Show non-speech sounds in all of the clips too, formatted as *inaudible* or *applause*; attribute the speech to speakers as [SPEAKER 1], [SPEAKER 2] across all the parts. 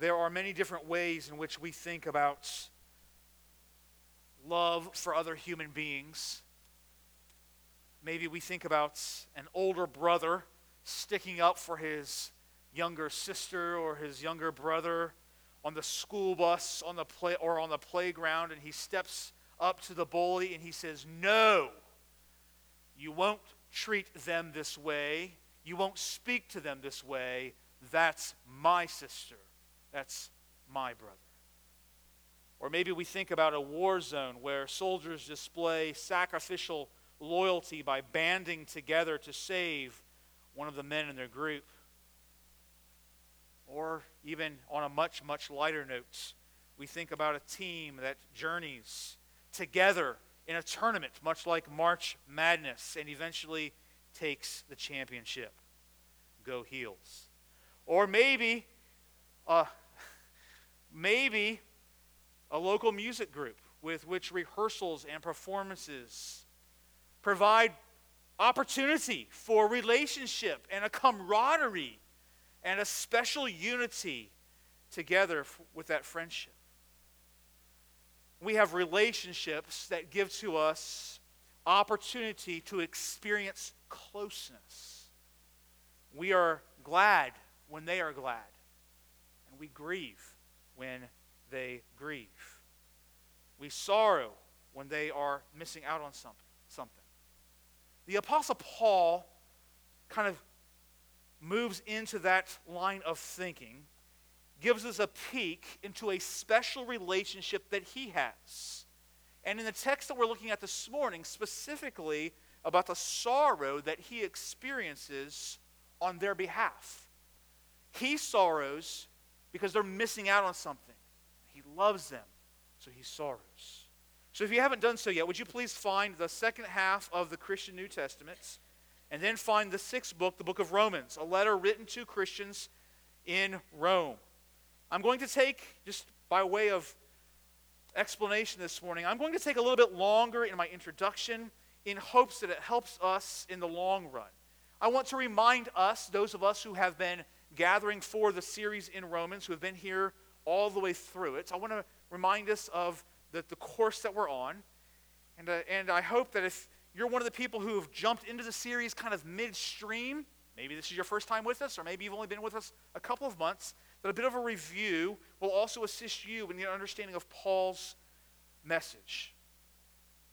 [SPEAKER 1] there are many different ways in which we think about love for other human beings. Maybe we think about an older brother sticking up for his younger sister or his younger brother on the school bus on the play or on the playground and he steps up to the bully and he says no you won't treat them this way. You won't speak to them this way. That's my sister that's my brother or maybe we think about a war zone where soldiers display sacrificial loyalty by banding together to save one of the men in their group or even on a much, much lighter note, we think about a team that journeys together in a tournament, much like March Madness, and eventually takes the championship. Go Heels. Or maybe, uh, maybe a local music group with which rehearsals and performances provide opportunity for relationship and a camaraderie and a special unity together with that friendship. We have relationships that give to us opportunity to experience closeness. We are glad when they are glad, and we grieve when they grieve. We sorrow when they are missing out on something. something. The Apostle Paul kind of moves into that line of thinking, gives us a peek into a special relationship that he has. And in the text that we're looking at this morning, specifically about the sorrow that he experiences on their behalf. He sorrows because they're missing out on something. He loves them, so he sorrows. So if you haven't done so yet, would you please find the second half of the Christian New Testament? And then find the sixth book, the book of Romans, a letter written to Christians in Rome. I'm going to take, just by way of explanation this morning, I'm going to take a little bit longer in my introduction in hopes that it helps us in the long run. I want to remind us, those of us who have been gathering for the series in Romans, who have been here all the way through it, So I want to remind us of the, the course that we're on. And, uh, and I hope that if you're one of the people who have jumped into the series kind of midstream, maybe this is your first time with us, or maybe you've only been with us a couple of months, that a bit of a review will also assist you in your understanding of Paul's message.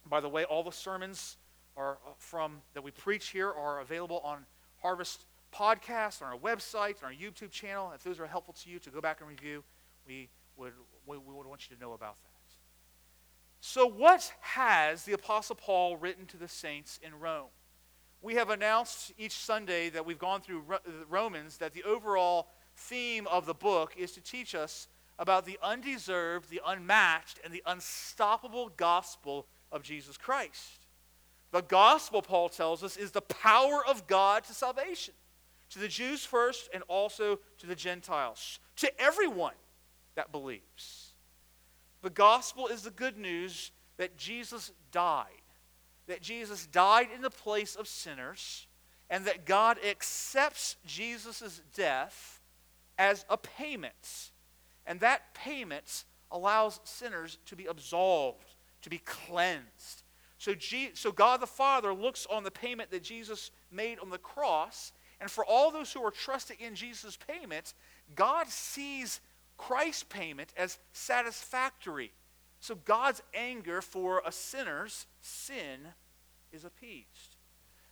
[SPEAKER 1] By the way, all the sermons are uh, from that we preach here are available on Harvest Podcast, on our website, on our YouTube channel. If those are helpful to you to go back and review, we would, we would want you to know about that. So, what has the Apostle Paul written to the saints in Rome? We have announced each Sunday that we've gone through Romans that the overall theme of the book is to teach us about the undeserved, the unmatched, and the unstoppable gospel of Jesus Christ. The gospel, Paul tells us, is the power of God to salvation, to the Jews first and also to the Gentiles, to everyone that believes. The gospel is the good news that Jesus died, that Jesus died in the place of sinners, and that God accepts Jesus' death as a payment. And that payment allows sinners to be absolved, to be cleansed. So, G- so God the Father looks on the payment that Jesus made on the cross, and for all those who are trusting in Jesus' payment, God sees Christ's payment as satisfactory. So God's anger for a sinner's sin is appeased.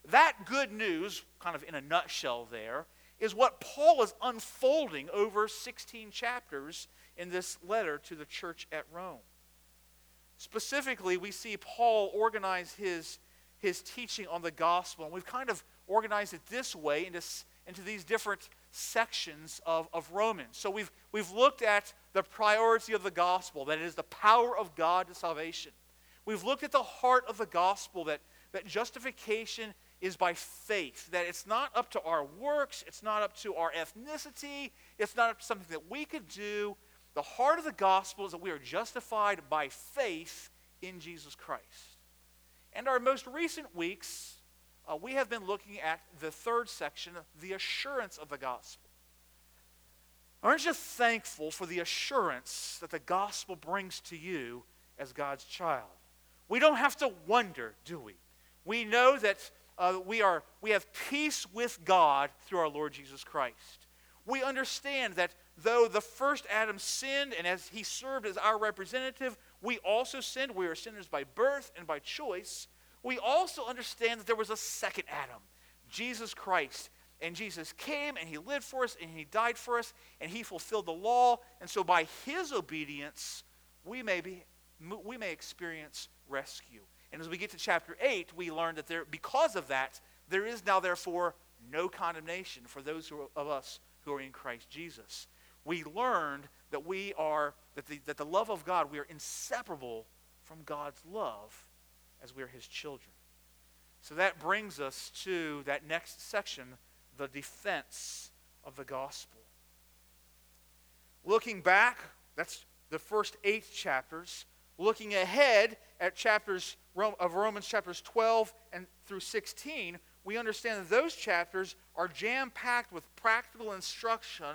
[SPEAKER 1] That good news, kind of in a nutshell, there, is what Paul is unfolding over 16 chapters in this letter to the church at Rome. Specifically, we see Paul organize his, his teaching on the gospel, and we've kind of organized it this way into, into these different sections of, of Romans. So we've, we've looked at the priority of the gospel, that it is the power of God to salvation. We've looked at the heart of the gospel, that, that justification is by faith, that it's not up to our works, it's not up to our ethnicity, it's not up to something that we could do. The heart of the gospel is that we are justified by faith in Jesus Christ. And our most recent weeks, uh, we have been looking at the third section, the assurance of the gospel. Aren't you thankful for the assurance that the gospel brings to you as God's child? We don't have to wonder, do we? We know that uh, we, are, we have peace with God through our Lord Jesus Christ. We understand that though the first Adam sinned and as he served as our representative, we also sinned. We are sinners by birth and by choice. We also understand that there was a second Adam, Jesus Christ. And Jesus came and he lived for us and he died for us and he fulfilled the law. And so by his obedience, we may, be, we may experience rescue. And as we get to chapter 8, we learn that there, because of that, there is now, therefore, no condemnation for those are, of us who are in Christ Jesus. We learned that we are, that the, that the love of God, we are inseparable from God's love as we are his children. So that brings us to that next section, the defense of the gospel. Looking back, that's the first eight chapters. Looking ahead at chapters of Romans chapters 12 and through 16, we understand that those chapters are jam packed with practical instruction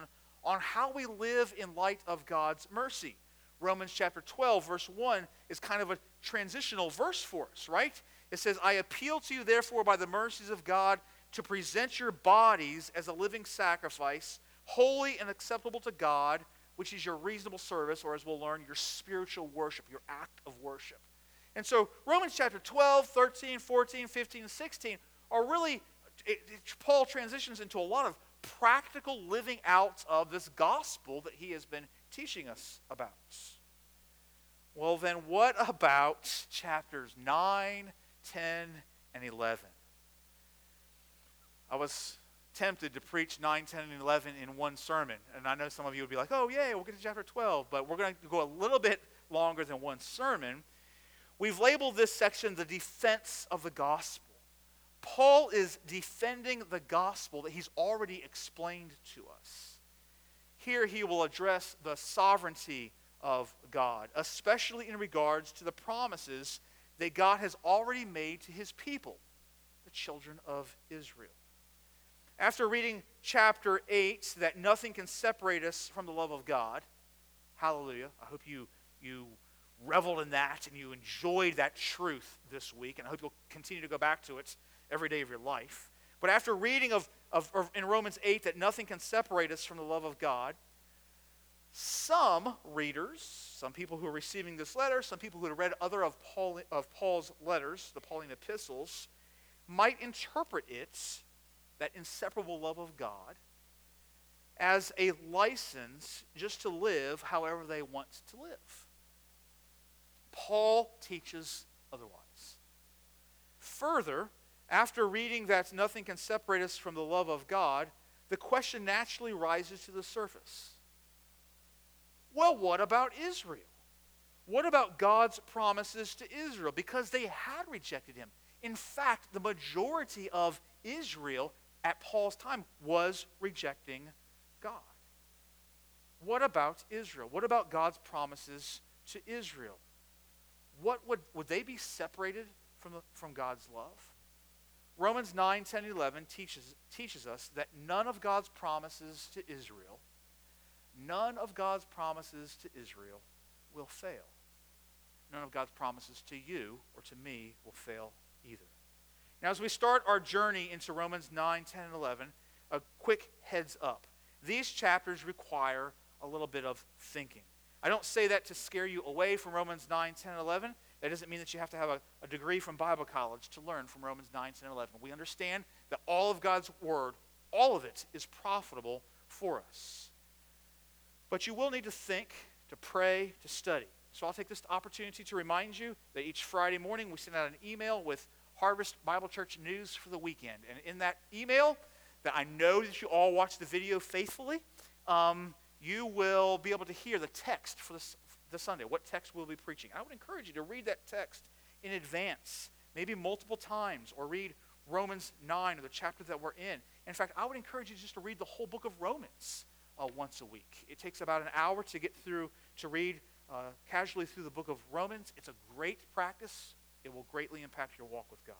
[SPEAKER 1] on how we live in light of God's mercy. Romans chapter 12, verse 1 is kind of a transitional verse for us, right? It says, I appeal to you, therefore, by the mercies of God, to present your bodies as a living sacrifice, holy and acceptable to God, which is your reasonable service, or as we'll learn, your spiritual worship, your act of worship. And so Romans chapter 12, 13, 14, 15, 16 are really, it, it, Paul transitions into a lot of practical living out of this gospel that he has been teaching us about. Well, then, what about chapters 9, 10, and 11? I was tempted to preach 9, 10, and 11 in one sermon. And I know some of you would be like, oh, yay, we'll get to chapter 12. But we're going to go a little bit longer than one sermon. We've labeled this section the defense of the gospel. Paul is defending the gospel that he's already explained to us. Here he will address the sovereignty of God, especially in regards to the promises that God has already made to his people, the children of Israel. After reading chapter 8, that nothing can separate us from the love of God, hallelujah. I hope you, you reveled in that and you enjoyed that truth this week, and I hope you'll continue to go back to it every day of your life. But after reading of, of, of, in Romans 8 that nothing can separate us from the love of God, some readers, some people who are receiving this letter, some people who have read other of, Paul, of Paul's letters, the Pauline epistles, might interpret it, that inseparable love of God, as a license just to live however they want to live. Paul teaches otherwise. Further, after reading that nothing can separate us from the love of God, the question naturally rises to the surface. Well, what about Israel? What about God's promises to Israel? Because they had rejected him. In fact, the majority of Israel at Paul's time was rejecting God. What about Israel? What about God's promises to Israel? What would, would they be separated from, the, from God's love? Romans 9, 10, 11 teaches, teaches us that none of God's promises to Israel, none of God's promises to Israel will fail. None of God's promises to you or to me will fail either. Now, as we start our journey into Romans 9, 10, and 11, a quick heads up. These chapters require a little bit of thinking. I don't say that to scare you away from Romans 9, 10, and 11. That doesn't mean that you have to have a, a degree from Bible college to learn from Romans 9, 10, and 11. We understand that all of God's Word, all of it, is profitable for us. But you will need to think, to pray, to study. So I'll take this opportunity to remind you that each Friday morning we send out an email with Harvest Bible Church news for the weekend. And in that email, that I know that you all watch the video faithfully, um, you will be able to hear the text for the Sunday, what text we'll be preaching. I would encourage you to read that text in advance, maybe multiple times, or read Romans 9 or the chapter that we're in. In fact, I would encourage you just to read the whole book of Romans uh, once a week. It takes about an hour to get through, to read uh, casually through the book of Romans. It's a great practice, it will greatly impact your walk with God.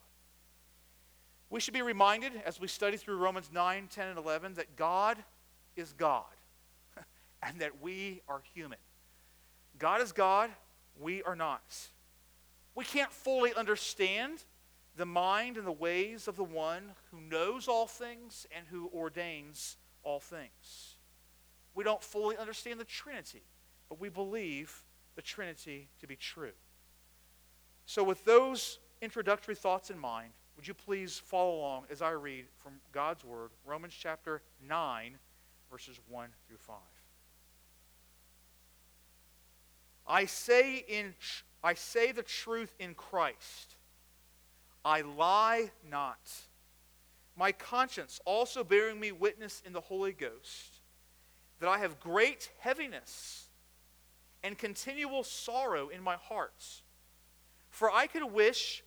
[SPEAKER 1] We should be reminded as we study through Romans 9, 10, and 11 that God is God. *laughs* and that we are human. God is God, we are not. We can't fully understand the mind and the ways of the one who knows all things and who ordains all things. We don't fully understand the Trinity, but we believe the Trinity to be true. So, with those introductory thoughts in mind, would you please follow along as I read from God's Word, Romans chapter 9, verses 1 through 5. I say, in, I say the truth in Christ. I lie not. My conscience also bearing me witness in the Holy Ghost that I have great heaviness and continual sorrow in my heart. For I could wish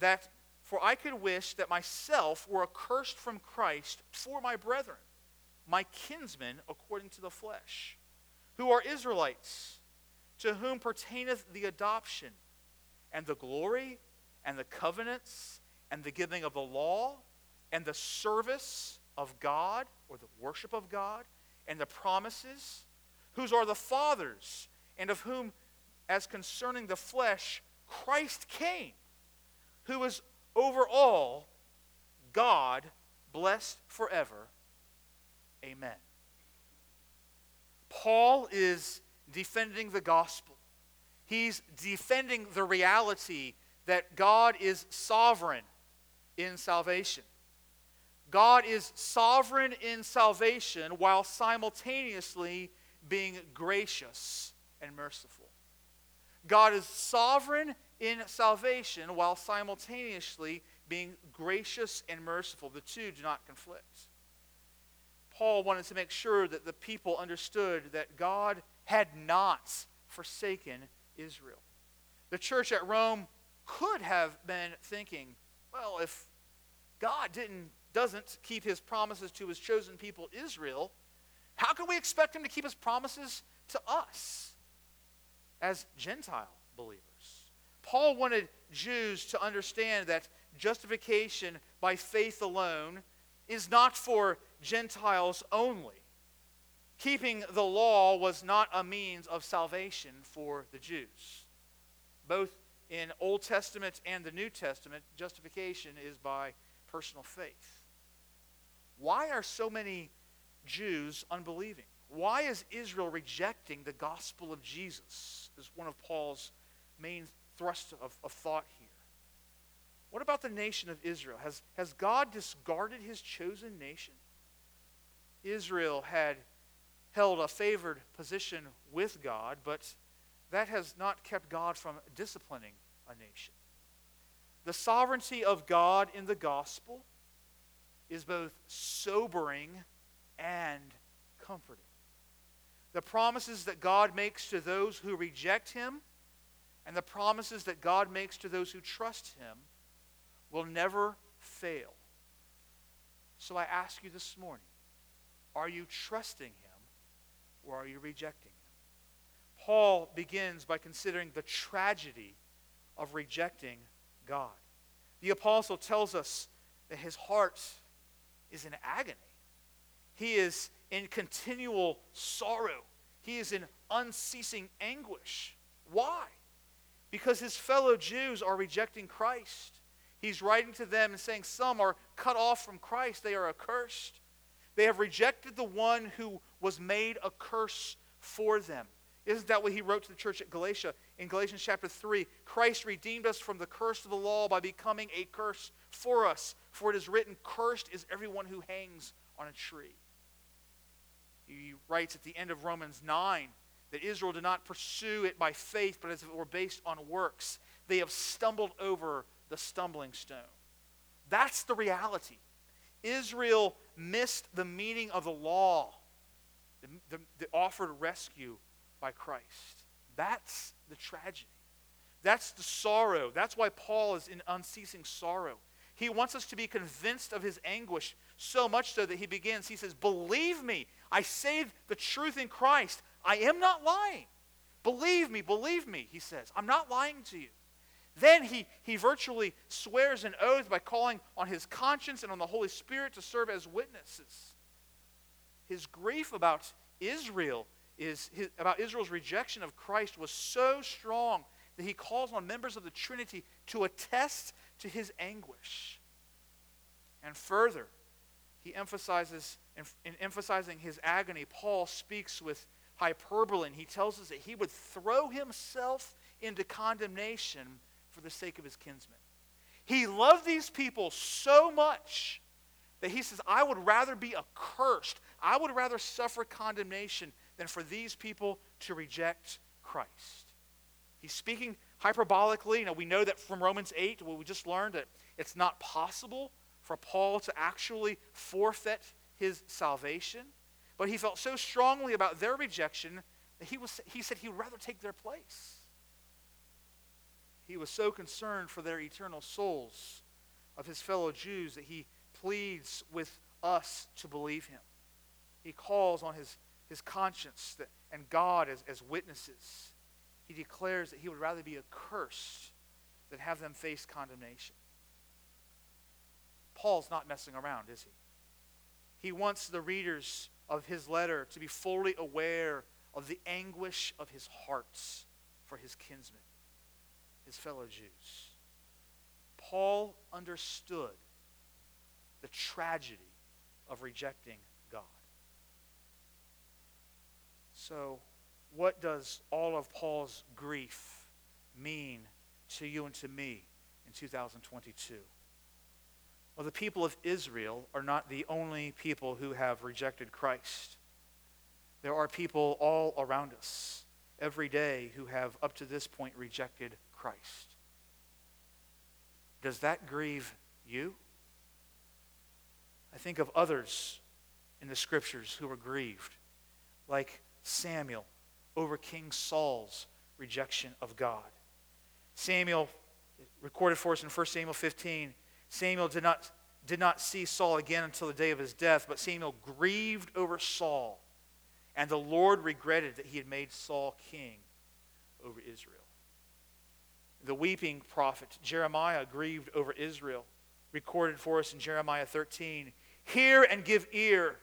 [SPEAKER 1] that for I could wish that myself were accursed from Christ for my brethren, my kinsmen according to the flesh, who are Israelites, to whom pertaineth the adoption and the glory and the covenants and the giving of the law and the service of God or the worship of God and the promises, whose are the fathers, and of whom, as concerning the flesh, Christ came, who is over all, God, blessed forever. Amen. Paul is defending the gospel. He's defending the reality that God is sovereign in salvation. God is sovereign in salvation while simultaneously being gracious and merciful. God is sovereign in salvation while simultaneously being gracious and merciful. The two do not conflict. Paul wanted to make sure that the people understood that God had not forsaken Israel. The church at Rome could have been thinking, well, if God didn't doesn't keep his promises to his chosen people Israel, how can we expect him to keep his promises to us as Gentile believers? Paul wanted Jews to understand that justification by faith alone is not for Gentiles only. Keeping the law was not a means of salvation for the Jews. Both in Old Testament and the New Testament, justification is by personal faith. Why are so many Jews unbelieving? Why is Israel rejecting the gospel of Jesus? Is one of Paul's main thrust of, of thought here. What about the nation of Israel? Has, has God discarded his chosen nation? Israel had held a favored position with God, but that has not kept God from disciplining a nation. The sovereignty of God in the gospel is both sobering and comforting. The promises that God makes to those who reject Him and the promises that God makes to those who trust Him will never fail. So I ask you this morning are you trusting Him or are you rejecting Him? Paul begins by considering the tragedy of rejecting God. The apostle tells us that his heart is in agony. He is in continual sorrow. He is in unceasing anguish. Why? Because his fellow Jews are rejecting Christ. He's writing to them and saying, Some are cut off from Christ, they are accursed. They have rejected the one who was made a curse for them. Isn't that what he wrote to the church at Galatia? In Galatians chapter 3, Christ redeemed us from the curse of the law by becoming a curse for us. For it is written, Cursed is everyone who hangs on a tree. He writes at the end of Romans 9 that Israel did not pursue it by faith, but as if it were based on works. They have stumbled over the stumbling stone. That's the reality. Israel missed the meaning of the law, the, the, the rescue by Christ. That's the tragedy. That's the sorrow. That's why Paul is in unceasing sorrow. He wants us to be convinced of his anguish, so much so that he begins, he says, Believe me, I say the truth in Christ. I am not lying. Believe me, believe me, he says. I'm not lying to you. Then he, he virtually swears an oath by calling on his conscience and on the Holy Spirit to serve as witnesses. His grief about Israel is his, about Israel's rejection of Christ was so strong that he calls on members of the Trinity to attest to his anguish. And further, he emphasizes, in, in emphasizing his agony, Paul speaks with hyperbole, and he tells us that he would throw himself into condemnation for the sake of his kinsmen. He loved these people so much that he says, I would rather be accursed, I would rather suffer condemnation than for these people to reject Christ. He's speaking hyperbolically. Know, we know that from Romans 8, where we just learned that it's not possible for Paul to actually forfeit his salvation. But he felt so strongly about their rejection that he, was, he said he would rather take their place. He was so concerned for their eternal souls of his fellow Jews that he pleads with us to believe him. He calls on his, his conscience that, and God as, as witnesses. He declares that he would rather be accursed than have them face condemnation. Paul's not messing around, is he? He wants the readers of his letter to be fully aware of the anguish of his hearts for his kinsmen, his fellow Jews. Paul understood the tragedy of rejecting God. So, what does all of Paul's grief mean to you and to me in 2022? Well, the people of Israel are not the only people who have rejected Christ. There are people all around us every day who have, up to this point, rejected Christ. Does that grieve you? I think of others in the scriptures who were grieved, like Samuel over King Saul's rejection of God. Samuel, recorded for us in 1 Samuel 15, Samuel did not, did not see Saul again until the day of his death, but Samuel grieved over Saul, and the Lord regretted that he had made Saul king over Israel. The weeping prophet Jeremiah grieved over Israel, recorded for us in Jeremiah 13. Hear and give ear.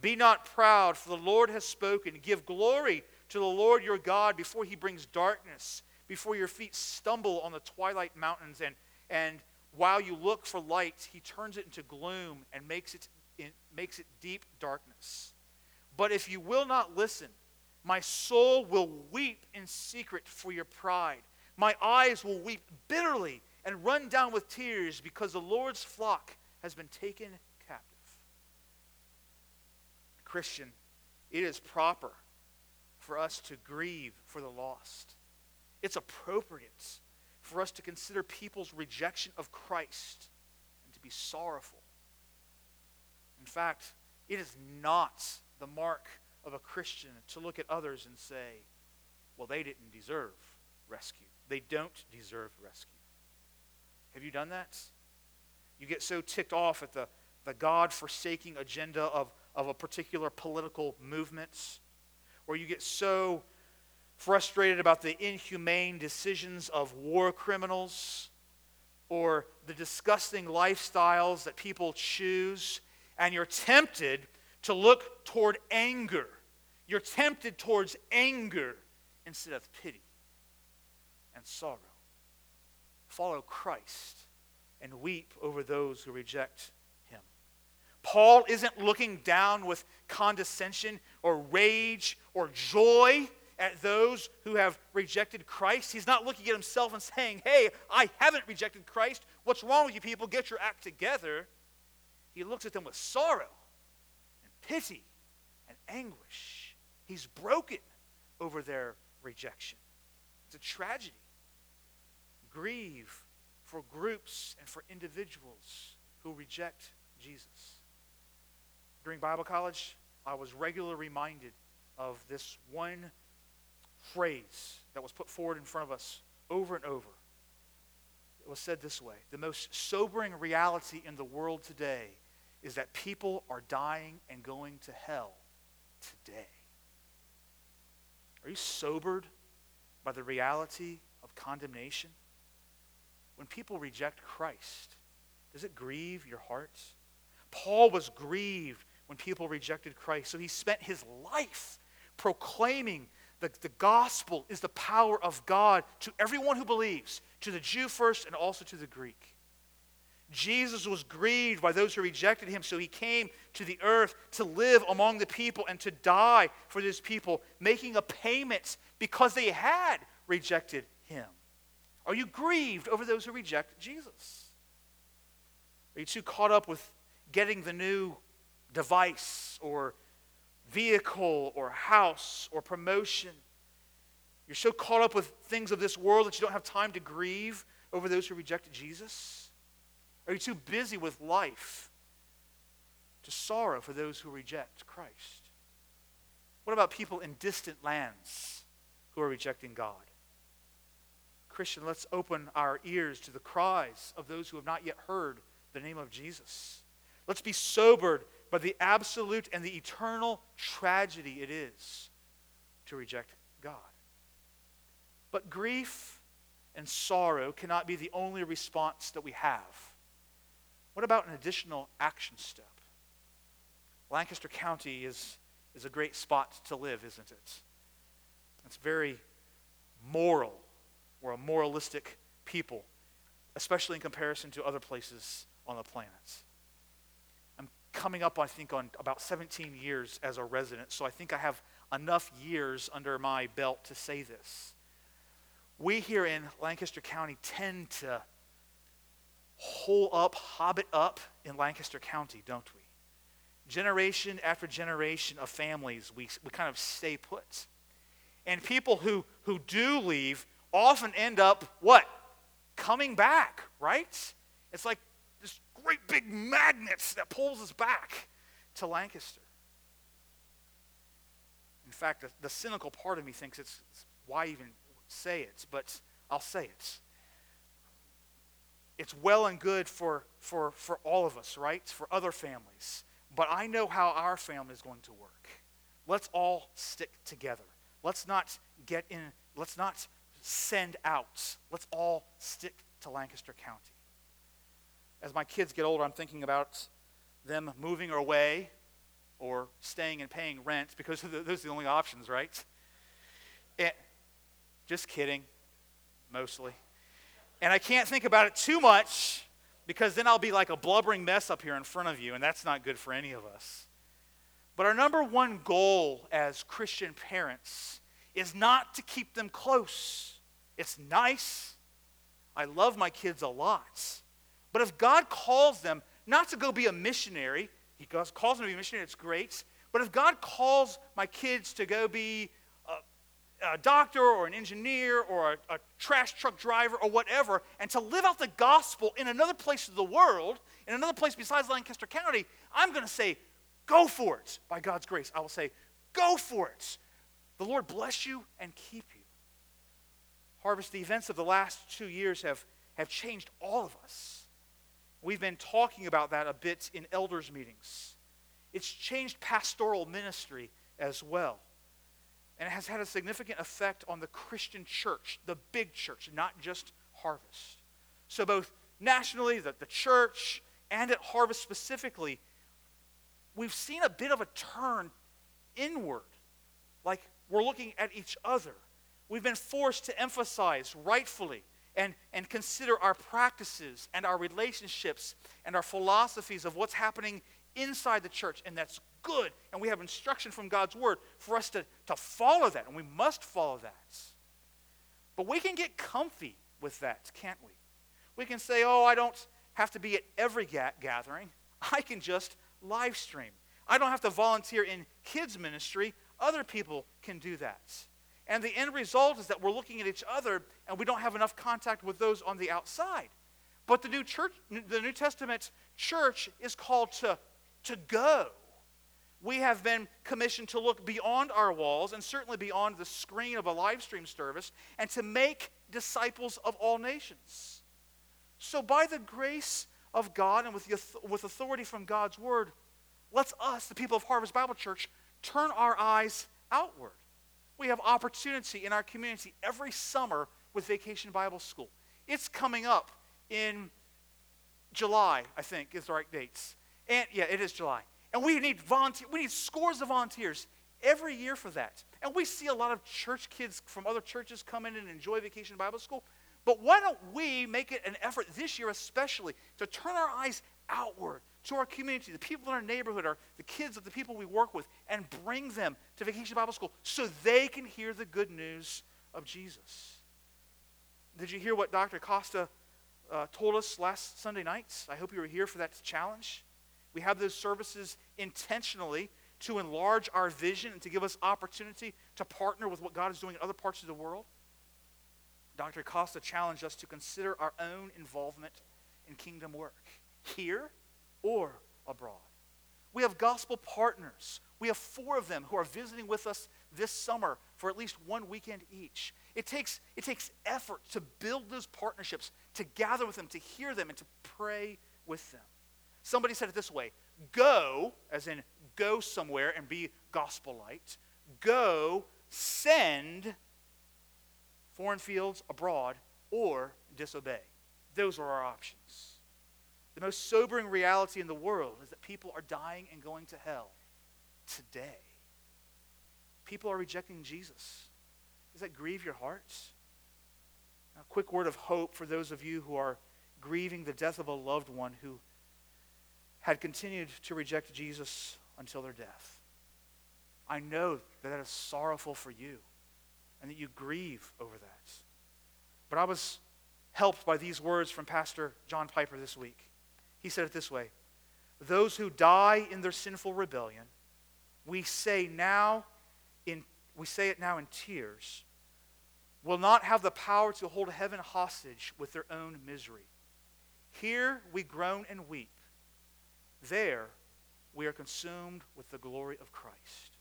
[SPEAKER 1] Be not proud, for the Lord has spoken. Give glory to the Lord your God before he brings darkness, before your feet stumble on the twilight mountains and, and while you look for light, he turns it into gloom and makes it, makes it deep darkness. But if you will not listen, my soul will weep in secret for your pride. My eyes will weep bitterly and run down with tears because the Lord's flock has been taken. Christian, it is proper for us to grieve for the lost. It's appropriate for us to consider people's rejection of Christ and to be sorrowful. In fact, it is not the mark of a Christian to look at others and say, well, they didn't deserve rescue. They don't deserve rescue. Have you done that? You get so ticked off at the, the God forsaking agenda of, of a particular political movement, or you get so frustrated about the inhumane decisions of war criminals or the disgusting lifestyles that people choose, and you're tempted to look toward anger. You're tempted towards anger instead of pity and sorrow. Follow Christ and weep over those who reject. Paul isn't looking down with condescension or rage or joy at those who have rejected Christ. He's not looking at himself and saying, Hey, I haven't rejected Christ. What's wrong with you people? Get your act together. He looks at them with sorrow and pity and anguish. He's broken over their rejection. It's a tragedy. Grieve for groups and for individuals who reject Jesus. During Bible college, I was regularly reminded of this one phrase that was put forward in front of us over and over. It was said this way The most sobering reality in the world today is that people are dying and going to hell today. Are you sobered by the reality of condemnation? When people reject Christ, does it grieve your heart? Paul was grieved when people rejected Christ. So he spent his life proclaiming that the gospel is the power of God to everyone who believes, to the Jew first and also to the Greek. Jesus was grieved by those who rejected him, so he came to the earth to live among the people and to die for those people, making a payment because they had rejected him. Are you grieved over those who reject Jesus? Are you too caught up with getting the new device or vehicle or house or promotion? You're so caught up with things of this world that you don't have time to grieve over those who rejected Jesus? Are you too busy with life to sorrow for those who reject Christ? What about people in distant lands who are rejecting God? Christian, let's open our ears to the cries of those who have not yet heard the name of Jesus. Let's be sobered by the absolute and the eternal tragedy it is to reject God. But grief and sorrow cannot be the only response that we have. What about an additional action step? Lancaster County is, is a great spot to live, isn't it? It's very moral. We're a moralistic people, especially in comparison to other places on the planet. Coming up, I think, on about 17 years as a resident, so I think I have enough years under my belt to say this. We here in Lancaster County tend to hole up, hobbit up in Lancaster County, don't we? Generation after generation of families, we, we kind of stay put. And people who, who do leave often end up what? Coming back, right? It's like great big magnets that pulls us back to Lancaster. In fact, the, the cynical part of me thinks it's, it's why even say it, but I'll say it it's well and good for, for, for all of us, right? For other families. But I know how our family is going to work. Let's all stick together. Let's not get in, let's not send out. Let's all stick to Lancaster County. As my kids get older, I'm thinking about them moving away or staying and paying rent because *laughs* those are the only options, right? And, just kidding, mostly. And I can't think about it too much because then I'll be like a blubbering mess up here in front of you, and that's not good for any of us. But our number one goal as Christian parents is not to keep them close. It's nice. I love my kids a lot. But if God calls them not to go be a missionary, He calls them to be a missionary, it's great. But if God calls my kids to go be a doctor or an engineer or a, a, trash truck driver or whatever, and to live out the gospel in another place of the world, in another place besides Lancaster County, I'm going to say, go for it by God's grace. I will say, go for it. The Lord bless you and keep you. Harvest, the events of the last two years have, have changed all of us. We've been talking about that a bit in elders' meetings. It's changed pastoral ministry as well. And it has had a significant effect on the Christian church, the big church, not just Harvest. So, both nationally, the, the church, and at Harvest specifically, we've seen a bit of a turn inward. Like we're looking at each other. We've been forced to emphasize rightfully and, and consider our practices and our relationships and our philosophies of what's happening inside the church, and that's good. And we have instruction from God's word for us to, to follow that, and we must follow that. But we can get comfy with that, can't we? We can say, oh, I don't have to be at every ga- gathering. I can just live stream. I don't have to volunteer in kids' ministry. Other people can do that. And the end result is that we're looking at each other and we don't have enough contact with those on the outside. But the New, church, the New Testament church is called to, to go we have been commissioned to look beyond our walls and certainly beyond the screen of a live stream service and to make disciples of all nations. So, by the grace of God and with, the, with authority from God's word, let's us, the people of Harvest Bible Church, turn our eyes outward. We have opportunity in our community every summer with Vacation Bible School. It's coming up in July, I think, is the right dates. And yeah, it is July. And we need volunteer, we need scores of volunteers every year for that. And we see a lot of church kids from other churches come in and enjoy Vacation Bible School. But why don't we make it an effort this year, especially, to turn our eyes outward to our community, the people in our neighborhood, our, the kids of the people we work with, and bring them to Vacation Bible School so they can hear the good news of Jesus. Did you hear what Dr. Costa uh, told us last Sunday nights? I hope you were here for that challenge. We have those services intentionally to enlarge our vision and to give us opportunity to partner with what God is doing in other parts of the world. Dr. Costa challenged us to consider our own involvement in kingdom work here or abroad. We have gospel partners. We have four of them who are visiting with us this summer for at least one weekend each. It takes, it takes effort to build those partnerships, to gather with them, to hear them, and to pray with them. Somebody said it this way go, as in go somewhere and be gospel light, go, send foreign fields abroad, or disobey. Those are our options. The most sobering reality in the world is that people are dying and going to hell today. People are rejecting Jesus. Does that grieve your hearts? A quick word of hope for those of you who are grieving the death of a loved one who had continued to reject Jesus until their death. I know that that is sorrowful for you and that you grieve over that. But I was helped by these words from Pastor John Piper this week. He said it this way Those who die in their sinful rebellion, we say now in we say it now in tears, will not have the power to hold heaven hostage with their own misery. Here we groan and weep. There we are consumed with the glory of Christ.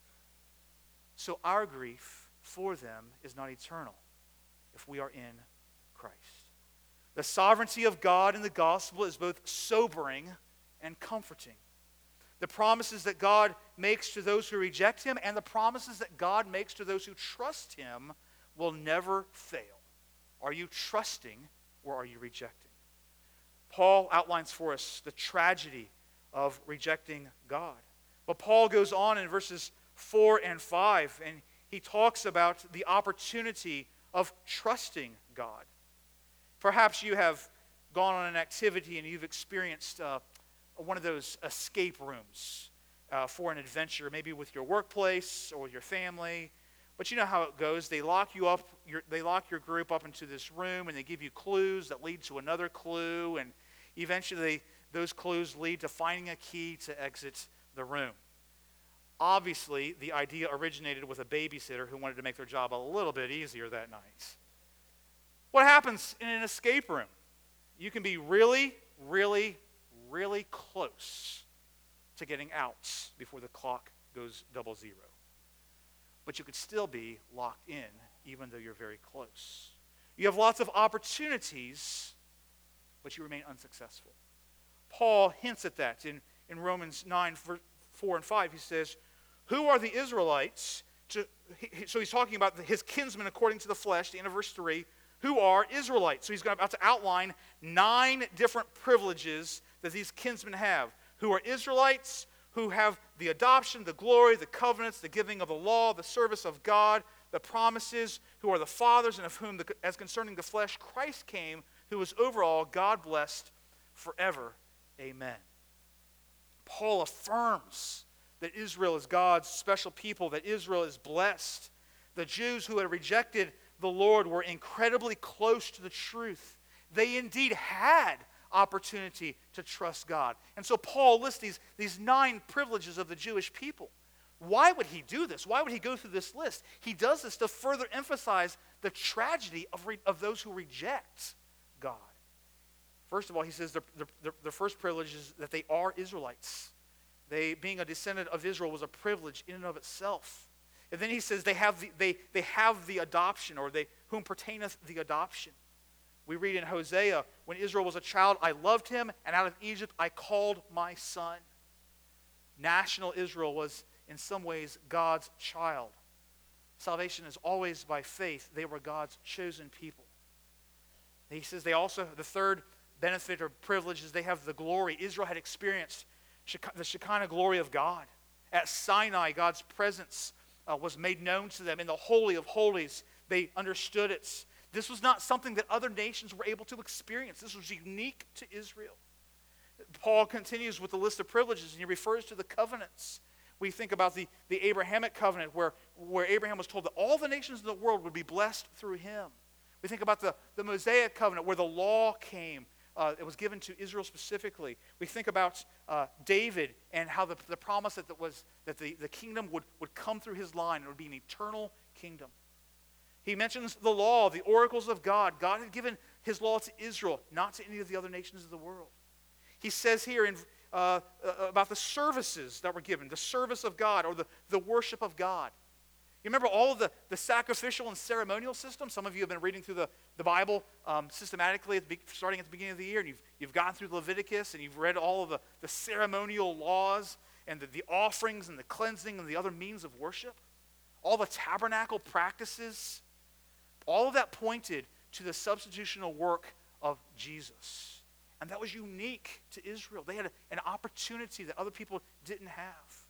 [SPEAKER 1] So our grief for them is not eternal if we are in Christ. The sovereignty of God in the gospel is both sobering and comforting. The promises that God makes to those who reject him and the promises that God makes to those who trust him will never fail. Are you trusting or are you rejecting? Paul outlines for us the tragedy of rejecting God. But Paul goes on in verses 4 and 5, and he talks about the opportunity of trusting God. Perhaps you have gone on an activity and you've experienced uh, one of those escape rooms uh, for an adventure, maybe with your workplace or with your family. But you know how it goes. They lock you up, your, they lock your group up into this room and they give you clues that lead to another clue. And eventually, those clues lead to finding a key to exit the room. Obviously, the idea originated with a babysitter who wanted to make their job a little bit easier that night. What happens in an escape room? You can be really, really, really close to getting out before the clock goes double zero. But you could still be locked in even though you're very close. You have lots of opportunities, but you remain unsuccessful. Paul hints at that in, in Romans 9, 4 and 5. He says, Who are the Israelites? To, so he's talking about his kinsmen according to the flesh, the end of verse 3, who are Israelites. So he's about to outline nine different privileges that these kinsmen have. Who are Israelites, who have the adoption, the glory, the covenants, the giving of the law, the service of God, the promises, who are the fathers, and of whom, the, as concerning the flesh, Christ came, who is overall God blessed forever. Amen. Paul affirms that Israel is God's special people, that Israel is blessed. The Jews who had rejected the Lord were incredibly close to the truth. They indeed had opportunity to trust God. And so Paul lists these, these nine privileges of the Jewish people. Why would he do this? Why would he go through this list? He does this to further emphasize the tragedy of, re, of those who reject God. First of all, he says the, the, the first privilege is that they are Israelites. They, being a descendant of Israel was a privilege in and of itself. And then he says they have the, they, they have the adoption, or they whom pertaineth the adoption. We read in Hosea, when Israel was a child, I loved him, and out of Egypt I called my son. National Israel was, in some ways, God's child. Salvation is always by faith. They were God's chosen people. He says they also, the third benefit or privilege is they have the glory. Israel had experienced the Shekinah glory of God. At Sinai, God's presence uh, was made known to them. In the Holy of Holies, they understood it. This was not something that other nations were able to experience, this was unique to Israel. Paul continues with the list of privileges, and he refers to the covenants. We think about the, the Abrahamic covenant, where, where Abraham was told that all the nations of the world would be blessed through him. We think about the, the Mosaic covenant, where the law came uh, it was given to Israel specifically. We think about uh, David and how the, the promise that, that was that the, the kingdom would, would come through his line. It would be an eternal kingdom. He mentions the law, the oracles of God. God had given his law to Israel, not to any of the other nations of the world. He says here in, uh, uh about the services that were given, the service of God or the, the worship of God. You remember all the, the sacrificial and ceremonial system? Some of you have been reading through the, the Bible um, systematically at the, starting at the beginning of the year, and you've, you've gone through Leviticus and you've read all of the, the ceremonial laws and the, the offerings and the cleansing and the other means of worship. All the tabernacle practices. All of that pointed to the substitutional work of Jesus. And that was unique to Israel. They had an opportunity that other people didn't have.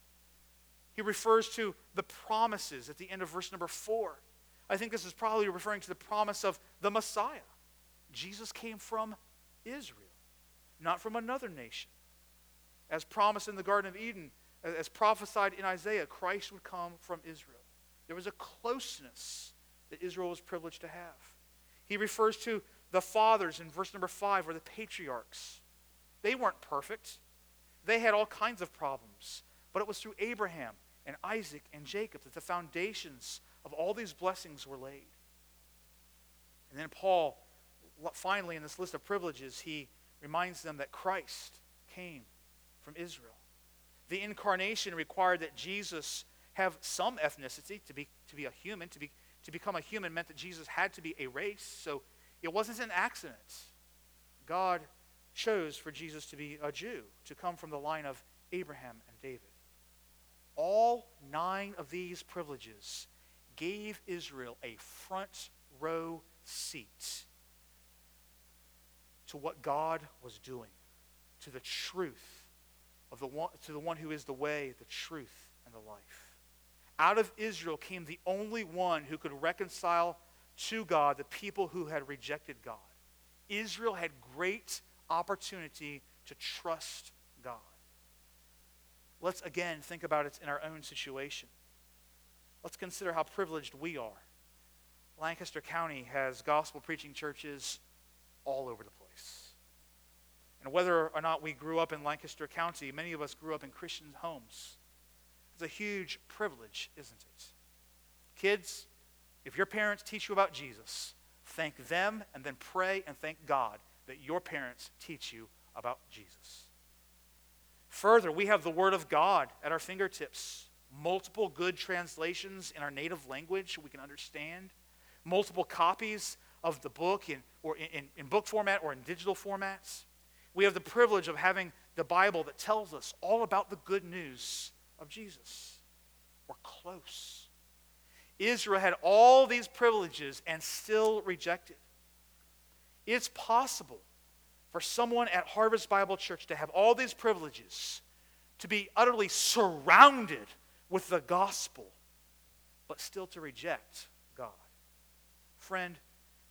[SPEAKER 1] He refers to the promises at the end of verse number four. I think this is probably referring to the promise of the Messiah. Jesus came from Israel, not from another nation. As promised in the Garden of Eden, as prophesied in Isaiah, Christ would come from Israel. There was a closeness that Israel was privileged to have. He refers to the fathers in verse number five, or the patriarchs. They weren't perfect, they had all kinds of problems. But it was through Abraham and Isaac and Jacob that the foundations of all these blessings were laid. And then Paul, finally, in this list of privileges, he reminds them that Christ came from Israel. The incarnation required that Jesus have some ethnicity to be, to be a human. To, be, to become a human meant that Jesus had to be a race. So it wasn't an accident. God chose for Jesus to be a Jew, to come from the line of Abraham and David. All nine of these privileges gave Israel a front row seat to what God was doing, to the truth of the one, to the one who is the way, the truth, and the life. Out of Israel came the only one who could reconcile to God the people who had rejected God. Israel had great opportunity to trust God let's again think about it in our own situation. Let's consider how privileged we are. Lancaster County has gospel preaching churches all over the place. And whether or not we grew up in Lancaster County, many of us grew up in Christian homes. It's a huge privilege, isn't it? Kids, if your parents teach you about Jesus, thank them and then pray and thank God that your parents teach you about Jesus. Further, we have the Word of God at our fingertips. Multiple good translations in our native language we can understand. Multiple copies of the book in, or in, in book format or in digital formats. We have the privilege of having the Bible that tells us all about the good news of Jesus. We're close. Israel had all these privileges and still rejected. It's possible for someone at Harvest Bible Church to have all these privileges, to be utterly surrounded with the gospel, but still to reject God. Friend,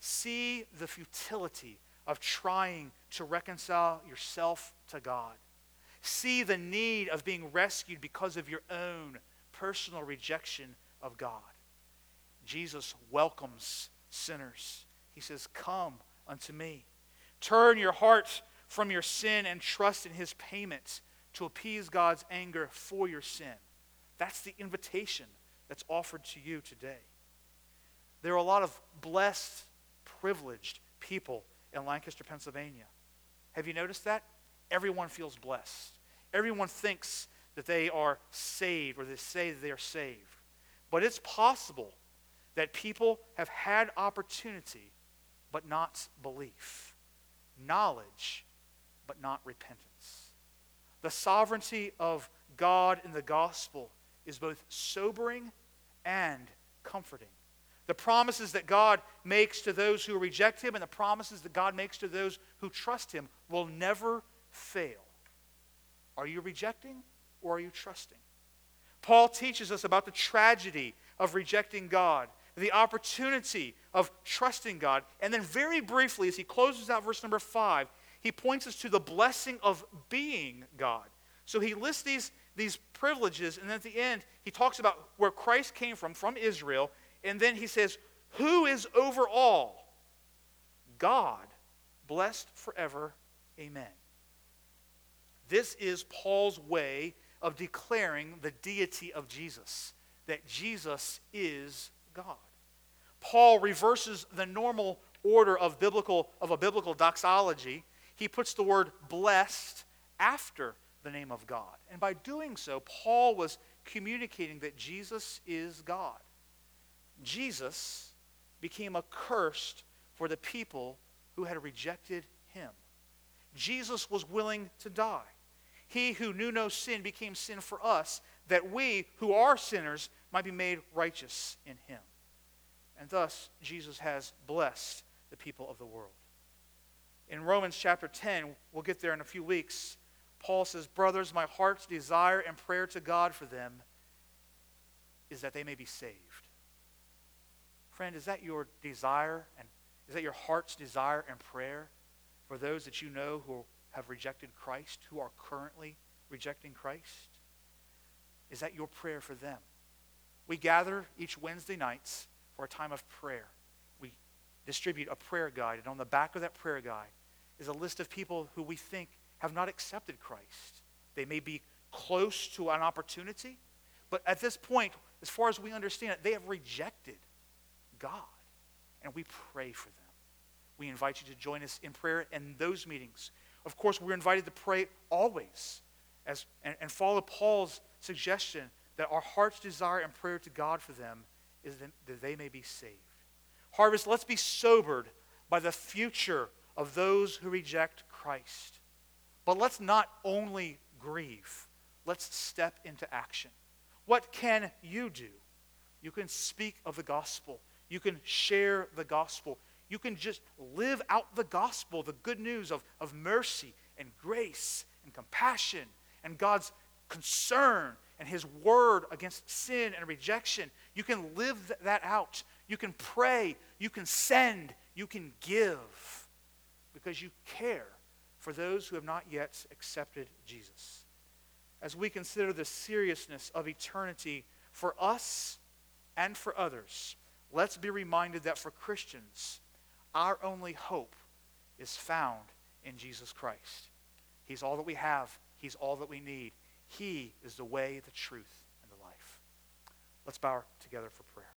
[SPEAKER 1] see the futility of trying to reconcile yourself to God. See the need of being rescued because of your own personal rejection of God. Jesus welcomes sinners. He says, Come unto me. Turn your heart from your sin and trust in his payment to appease God's anger for your sin. That's the invitation that's offered to you today. There are a lot of blessed, privileged people in Lancaster, Pennsylvania. Have you noticed that? Everyone feels blessed. Everyone thinks that they are saved or they say that they are saved. But it's possible that people have had opportunity but not belief knowledge, but not repentance. The sovereignty of God in the gospel is both sobering and comforting. The promises that God makes to those who reject Him and the promises that God makes to those who trust Him will never fail. Are you rejecting or are you trusting? Paul teaches us about the tragedy of rejecting God, the opportunity of trusting God. And then, very briefly, as he closes out verse number five, he points us to the blessing of being God. So he lists these, these privileges, and then at the end, he talks about where Christ came from, from Israel, and then he says, Who is over all? God, blessed forever. Amen. This is Paul's way of declaring the deity of Jesus, that Jesus is God. Paul reverses the normal order of biblical of a biblical doxology. He puts the word blessed after the name of God. And by doing so, Paul was communicating that Jesus is God. Jesus became accursed for the people who had rejected him. Jesus was willing to die. He who knew no sin became sin for us, that we, who are sinners, might be made righteous in him. And thus, Jesus has blessed the people of the world. In Romans chapter 10, we'll get there in a few weeks, Paul says, Brothers, my heart's desire and prayer to God for them is that they may be saved. Friend, is that your desire and is that your heart's desire and prayer for those that you know who have rejected Christ, who are currently rejecting Christ? Is that your prayer for them? We gather each Wednesday nights for a time of prayer. We distribute a prayer guide, and on the back of that prayer guide is a list of people who we think have not accepted Christ. They may be close to an opportunity, but at this point, as far as we understand it, they have rejected God. And we pray for them. We invite you to join us in prayer in those meetings. Of course, we're invited to pray always as, and, and follow Paul's suggestion that our heart's desire and prayer to God for them is that, they may be saved. Harvest, let's be sobered by the future of those who reject Christ. But let's not only grieve, let's step into action. What can you do? You can speak of the gospel, you can share the gospel, you can just live out the gospel, the good news of, of mercy and grace and compassion and God's concern and His word against sin and rejection. You can live that out. You can pray. You can send. You can give because you care for those who have not yet accepted Jesus. As we consider the seriousness of eternity for us and for others, let's be reminded that for Christians, our only hope is found in Jesus Christ. He's all that we have, He's all that we need. He is the way, the truth. Let's bow together for prayer.